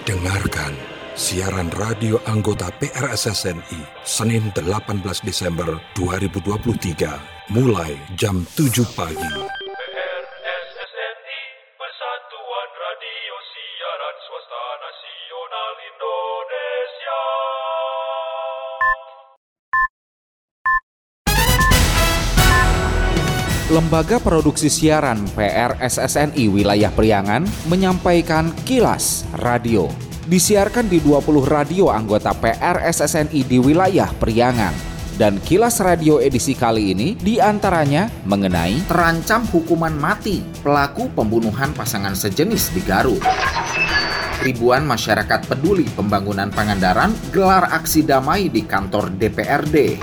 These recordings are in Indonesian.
Dengarkan siaran radio anggota PRSSNI Senin 18 Desember 2023 mulai jam 7 pagi. Lembaga Produksi Siaran PRSSNI Wilayah Priangan menyampaikan Kilas Radio. Disiarkan di 20 radio anggota PRSSNI di wilayah Priangan. Dan Kilas Radio edisi kali ini di antaranya mengenai terancam hukuman mati pelaku pembunuhan pasangan sejenis di Garut. Ribuan masyarakat peduli pembangunan Pangandaran gelar aksi damai di kantor DPRD.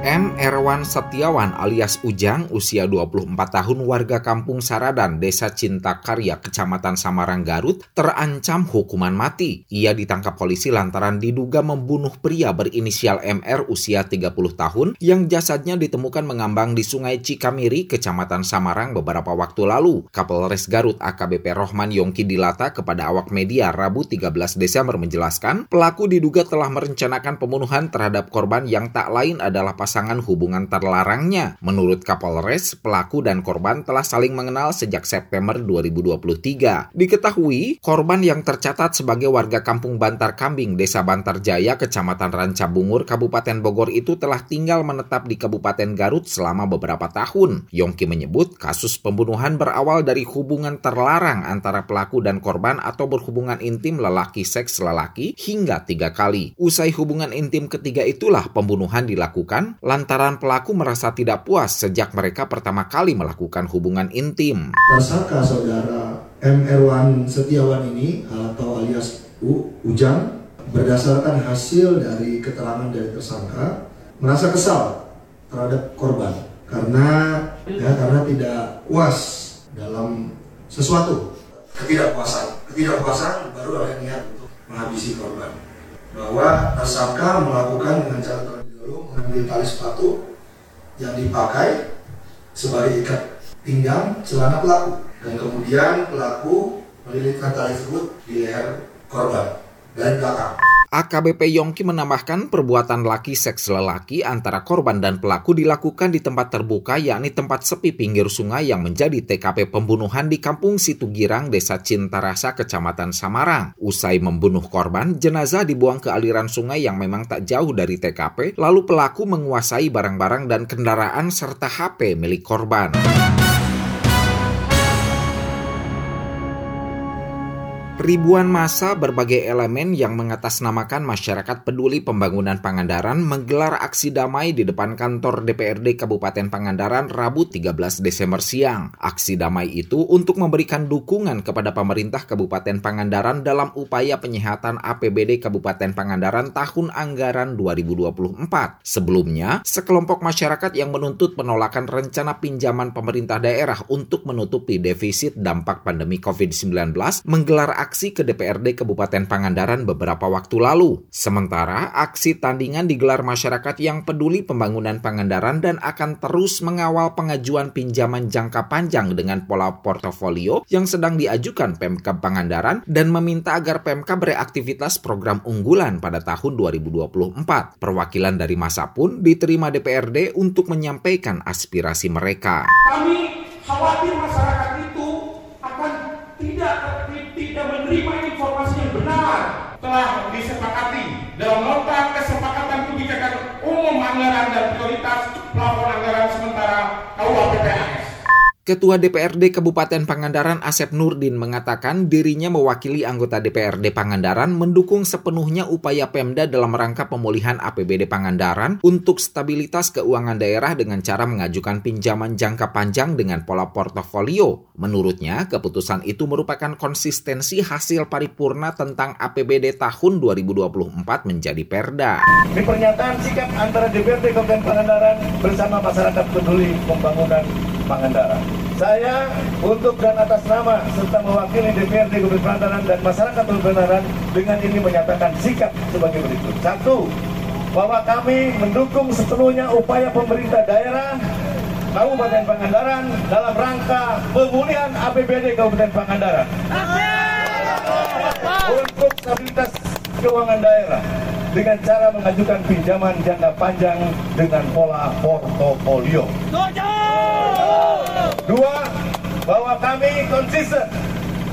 M. Erwan Setiawan alias Ujang, usia 24 tahun warga kampung Saradan, Desa Cinta Karya, Kecamatan Samarang, Garut, terancam hukuman mati. Ia ditangkap polisi lantaran diduga membunuh pria berinisial MR usia 30 tahun yang jasadnya ditemukan mengambang di Sungai Cikamiri, Kecamatan Samarang beberapa waktu lalu. Kapolres Garut AKBP Rohman Yongki Dilata kepada awak media Rabu 13 Desember menjelaskan, pelaku diduga telah merencanakan pembunuhan terhadap korban yang tak lain adalah pasangan hubungan terlarangnya. Menurut Kapolres, pelaku dan korban telah saling mengenal sejak September 2023. Diketahui, korban yang tercatat sebagai warga kampung Bantar Kambing, Desa Bantar Jaya, Kecamatan Ranca Bungur, Kabupaten Bogor itu telah tinggal menetap di Kabupaten Garut selama beberapa tahun. Yongki menyebut kasus pembunuhan berawal dari hubungan terlarang antara pelaku dan korban atau berhubungan intim lelaki seks lelaki hingga tiga kali. Usai hubungan intim ketiga itulah pembunuhan dilakukan lantaran pelaku merasa tidak puas sejak mereka pertama kali melakukan hubungan intim. tersangka saudara M. Erwan Setiawan ini atau alias U, Ujang berdasarkan hasil dari keterangan dari tersangka merasa kesal terhadap korban karena ya karena tidak puas dalam sesuatu ketidakpuasan ketidakpuasan baru ada niat untuk menghabisi korban bahwa tersangka melakukan dengan cara mengambil tali sepatu yang dipakai sebagai ikat pinggang celana pelaku dan kemudian pelaku melilitkan tali tersebut di leher korban dari belakang. AKBP Yongki menambahkan perbuatan laki seks lelaki antara korban dan pelaku dilakukan di tempat terbuka yakni tempat sepi pinggir sungai yang menjadi TKP pembunuhan di Kampung Situgirang, Desa Cintarasa, Kecamatan Samarang. Usai membunuh korban, jenazah dibuang ke aliran sungai yang memang tak jauh dari TKP, lalu pelaku menguasai barang-barang dan kendaraan serta HP milik korban. Ribuan masa berbagai elemen yang mengatasnamakan masyarakat peduli pembangunan Pangandaran menggelar aksi damai di depan kantor DPRD Kabupaten Pangandaran Rabu 13 Desember siang. Aksi damai itu untuk memberikan dukungan kepada pemerintah Kabupaten Pangandaran dalam upaya penyehatan APBD Kabupaten Pangandaran tahun anggaran 2024. Sebelumnya, sekelompok masyarakat yang menuntut penolakan rencana pinjaman pemerintah daerah untuk menutupi defisit dampak pandemi COVID-19 menggelar aksi ke DPRD Kabupaten Pangandaran beberapa waktu lalu. Sementara, aksi tandingan digelar masyarakat yang peduli pembangunan Pangandaran dan akan terus mengawal pengajuan pinjaman jangka panjang dengan pola portofolio yang sedang diajukan Pemkab Pangandaran dan meminta agar Pemkab beraktivitas program unggulan pada tahun 2024. Perwakilan dari masa pun diterima DPRD untuk menyampaikan aspirasi mereka. Kami khawatir masyarakat Ketua DPRD Kabupaten Pangandaran Asep Nurdin mengatakan dirinya mewakili anggota DPRD Pangandaran mendukung sepenuhnya upaya Pemda dalam rangka pemulihan APBD Pangandaran untuk stabilitas keuangan daerah dengan cara mengajukan pinjaman jangka panjang dengan pola portofolio. Menurutnya, keputusan itu merupakan konsistensi hasil paripurna tentang APBD tahun 2024 menjadi Perda. Di pernyataan sikap antara DPRD Kabupaten Pangandaran bersama masyarakat peduli pembangunan Pangandaran. Saya untuk dan atas nama serta mewakili DPRD Kabupaten Pangandaran dan masyarakat Pangandaran dengan ini menyatakan sikap sebagai berikut. Satu, bahwa kami mendukung sepenuhnya upaya pemerintah daerah Kabupaten Pangandaran dalam rangka pemulihan APBD Kabupaten Pangandaran untuk stabilitas keuangan daerah dengan cara mengajukan pinjaman jangka panjang dengan pola portofolio. Dua, bahwa kami konsisten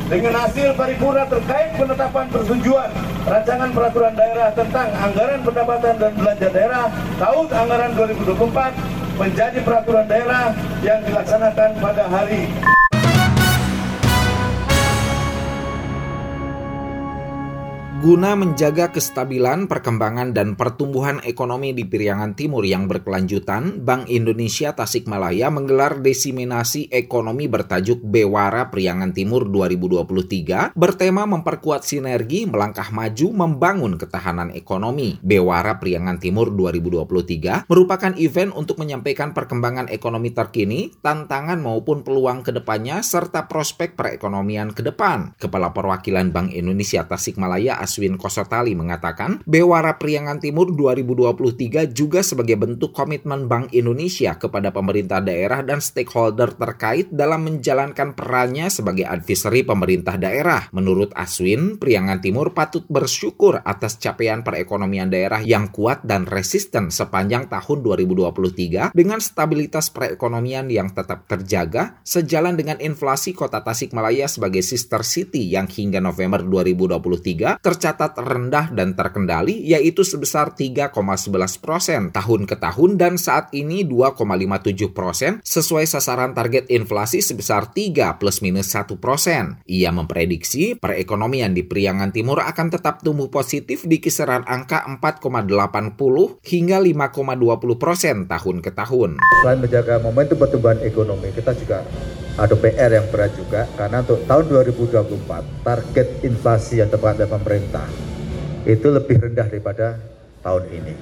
dengan hasil paripurna terkait penetapan persetujuan rancangan peraturan daerah tentang anggaran pendapatan dan belanja daerah tahun anggaran 2024 menjadi peraturan daerah yang dilaksanakan pada hari Guna menjaga kestabilan, perkembangan, dan pertumbuhan ekonomi di Piriangan Timur yang berkelanjutan, Bank Indonesia Tasikmalaya menggelar desiminasi ekonomi bertajuk Bewara Priangan Timur 2023 bertema memperkuat sinergi, melangkah maju, membangun ketahanan ekonomi. Bewara Priangan Timur 2023 merupakan event untuk menyampaikan perkembangan ekonomi terkini, tantangan maupun peluang ke depannya, serta prospek perekonomian ke depan. Kepala Perwakilan Bank Indonesia Tasikmalaya Aswin Kosotali mengatakan, Bewara Priangan Timur 2023 juga sebagai bentuk komitmen Bank Indonesia kepada pemerintah daerah dan stakeholder terkait dalam menjalankan perannya sebagai advisory pemerintah daerah. Menurut Aswin, Priangan Timur patut bersyukur atas capaian perekonomian daerah yang kuat dan resisten sepanjang tahun 2023 dengan stabilitas perekonomian yang tetap terjaga sejalan dengan inflasi kota Tasikmalaya sebagai sister city yang hingga November 2023 ter tercatat rendah dan terkendali yaitu sebesar 3,11 persen tahun ke tahun dan saat ini 2,57 persen sesuai sasaran target inflasi sebesar 3 plus minus 1 persen. Ia memprediksi perekonomian di Priangan Timur akan tetap tumbuh positif di kisaran angka 4,80 hingga 5,20 persen tahun ke tahun. Selain menjaga momentum pertumbuhan ekonomi, kita juga ada PR yang berat juga karena untuk tahun 2024 target inflasi yang tepat dari pemerintah itu lebih rendah daripada tahun ini.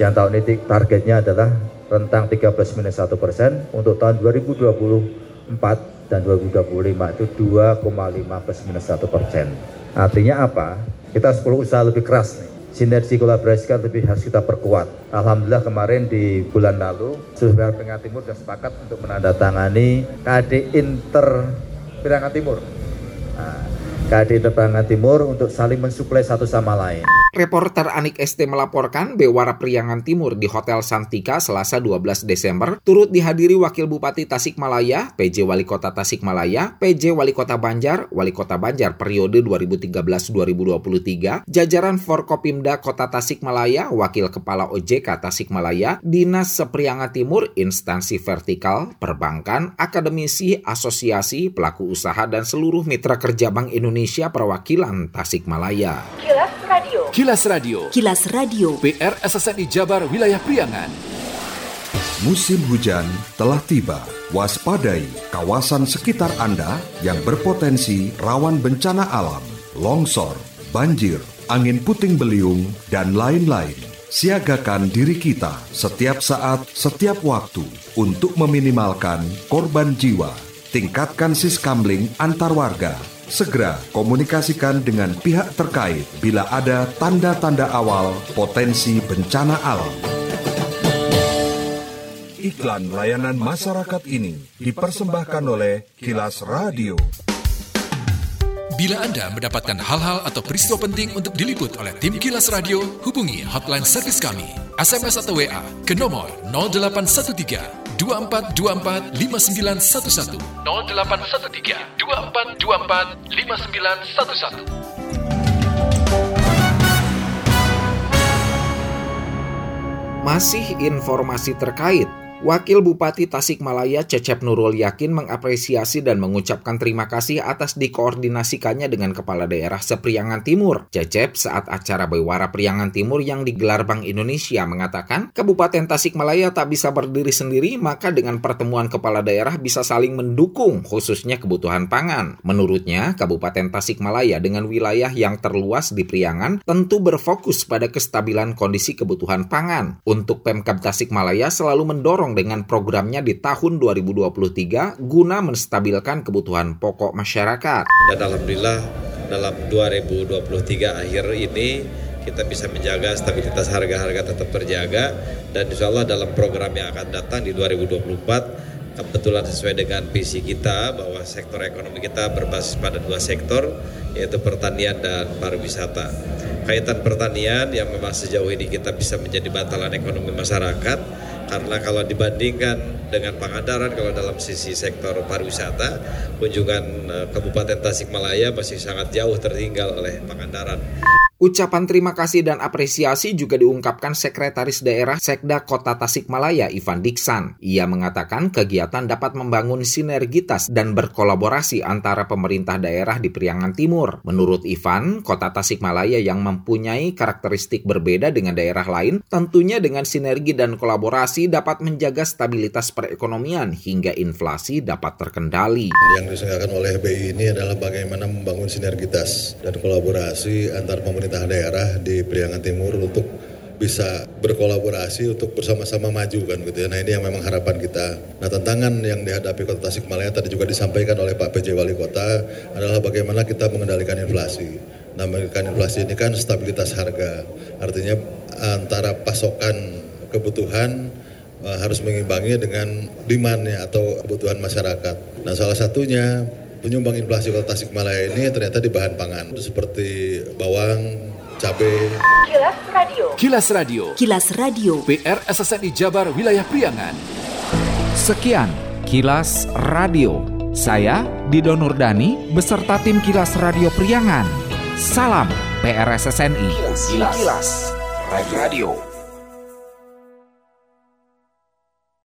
Yang tahun ini targetnya adalah rentang 13 minus 1 persen, untuk tahun 2024 dan 2025 itu 2,5 plus minus 1 persen. Artinya apa? Kita harus perlu usaha lebih keras nih sinergi kolaborasi kan lebih harus kita perkuat. Alhamdulillah kemarin di bulan lalu Sulawesi Tengah Timur sudah sepakat untuk menandatangani KD Inter Pirangan Timur. Nah, KD Inter Pirangan Timur untuk saling mensuplai satu sama lain. Reporter Anik ST melaporkan Bewara Priangan Timur di Hotel Santika Selasa 12 Desember turut dihadiri Wakil Bupati Tasikmalaya, PJ Wali Kota Tasikmalaya, PJ Wali Kota Banjar, Wali Kota Banjar periode 2013-2023, jajaran Forkopimda Kota Tasikmalaya, Wakil Kepala OJK Tasikmalaya, Dinas Sepriangan Timur, instansi vertikal, perbankan, akademisi, asosiasi, pelaku usaha, dan seluruh mitra kerja Bank Indonesia perwakilan Tasikmalaya. Radio. Kilas Radio. Kilas Radio. PR SSNI Jabar Wilayah Priangan. Musim hujan telah tiba. Waspadai kawasan sekitar Anda yang berpotensi rawan bencana alam, longsor, banjir, angin puting beliung, dan lain-lain. Siagakan diri kita setiap saat, setiap waktu untuk meminimalkan korban jiwa. Tingkatkan siskamling antar warga Segera komunikasikan dengan pihak terkait bila ada tanda-tanda awal potensi bencana alam. Iklan layanan masyarakat ini dipersembahkan oleh Kilas Radio. Bila Anda mendapatkan hal-hal atau peristiwa penting untuk diliput oleh tim Kilas Radio, hubungi hotline servis kami, SMS atau WA ke nomor 0813 2424 5911 0813 2424 5911 Masih informasi terkait Wakil Bupati Tasikmalaya Cecep Nurul Yakin mengapresiasi dan mengucapkan terima kasih atas dikoordinasikannya dengan Kepala Daerah Sepriangan Timur. Cecep saat acara Bewara Priangan Timur yang digelar Bank Indonesia mengatakan, Kabupaten Tasikmalaya tak bisa berdiri sendiri, maka dengan pertemuan Kepala Daerah bisa saling mendukung, khususnya kebutuhan pangan. Menurutnya, Kabupaten Tasikmalaya dengan wilayah yang terluas di Priangan tentu berfokus pada kestabilan kondisi kebutuhan pangan. Untuk Pemkab Tasikmalaya selalu mendorong dengan programnya di tahun 2023 guna menstabilkan kebutuhan pokok masyarakat. Dan alhamdulillah dalam 2023 akhir ini kita bisa menjaga stabilitas harga-harga tetap terjaga dan insya Allah dalam program yang akan datang di 2024 kebetulan sesuai dengan visi kita bahwa sektor ekonomi kita berbasis pada dua sektor yaitu pertanian dan pariwisata. Kaitan pertanian yang memang sejauh ini kita bisa menjadi bantalan ekonomi masyarakat karena kalau dibandingkan dengan Pangandaran kalau dalam sisi sektor pariwisata kunjungan eh, Kabupaten Tasikmalaya masih sangat jauh tertinggal oleh Pangandaran. Ucapan terima kasih dan apresiasi juga diungkapkan Sekretaris Daerah Sekda Kota Tasikmalaya Ivan Diksan. Ia mengatakan kegiatan dapat membangun sinergitas dan berkolaborasi antara pemerintah daerah di Priangan Timur. Menurut Ivan, Kota Tasikmalaya yang mempunyai karakteristik berbeda dengan daerah lain, tentunya dengan sinergi dan kolaborasi dapat menjaga stabilitas perekonomian hingga inflasi dapat terkendali. Yang diselenggarakan oleh BI ini adalah bagaimana membangun sinergitas dan kolaborasi antar pemerintah pemerintah daerah di Priangan Timur untuk bisa berkolaborasi untuk bersama-sama maju kan gitu ya. Nah ini yang memang harapan kita. Nah tantangan yang dihadapi Kota Tasikmalaya tadi juga disampaikan oleh Pak PJ Wali Kota adalah bagaimana kita mengendalikan inflasi. Nah mengendalikan inflasi ini kan stabilitas harga. Artinya antara pasokan kebutuhan uh, harus mengimbangi dengan demandnya atau kebutuhan masyarakat. Nah salah satunya penyumbang inflasi kota Tasikmalaya ini ternyata di bahan pangan seperti bawang, cabai. Kilas Radio. Kilas Radio. Kilas Radio. PR SSNI Jabar Wilayah Priangan. Sekian Kilas Radio. Saya Dido Nurdani beserta tim Kilas Radio Priangan. Salam PRSSNI. Kilas, Kilas. Radio.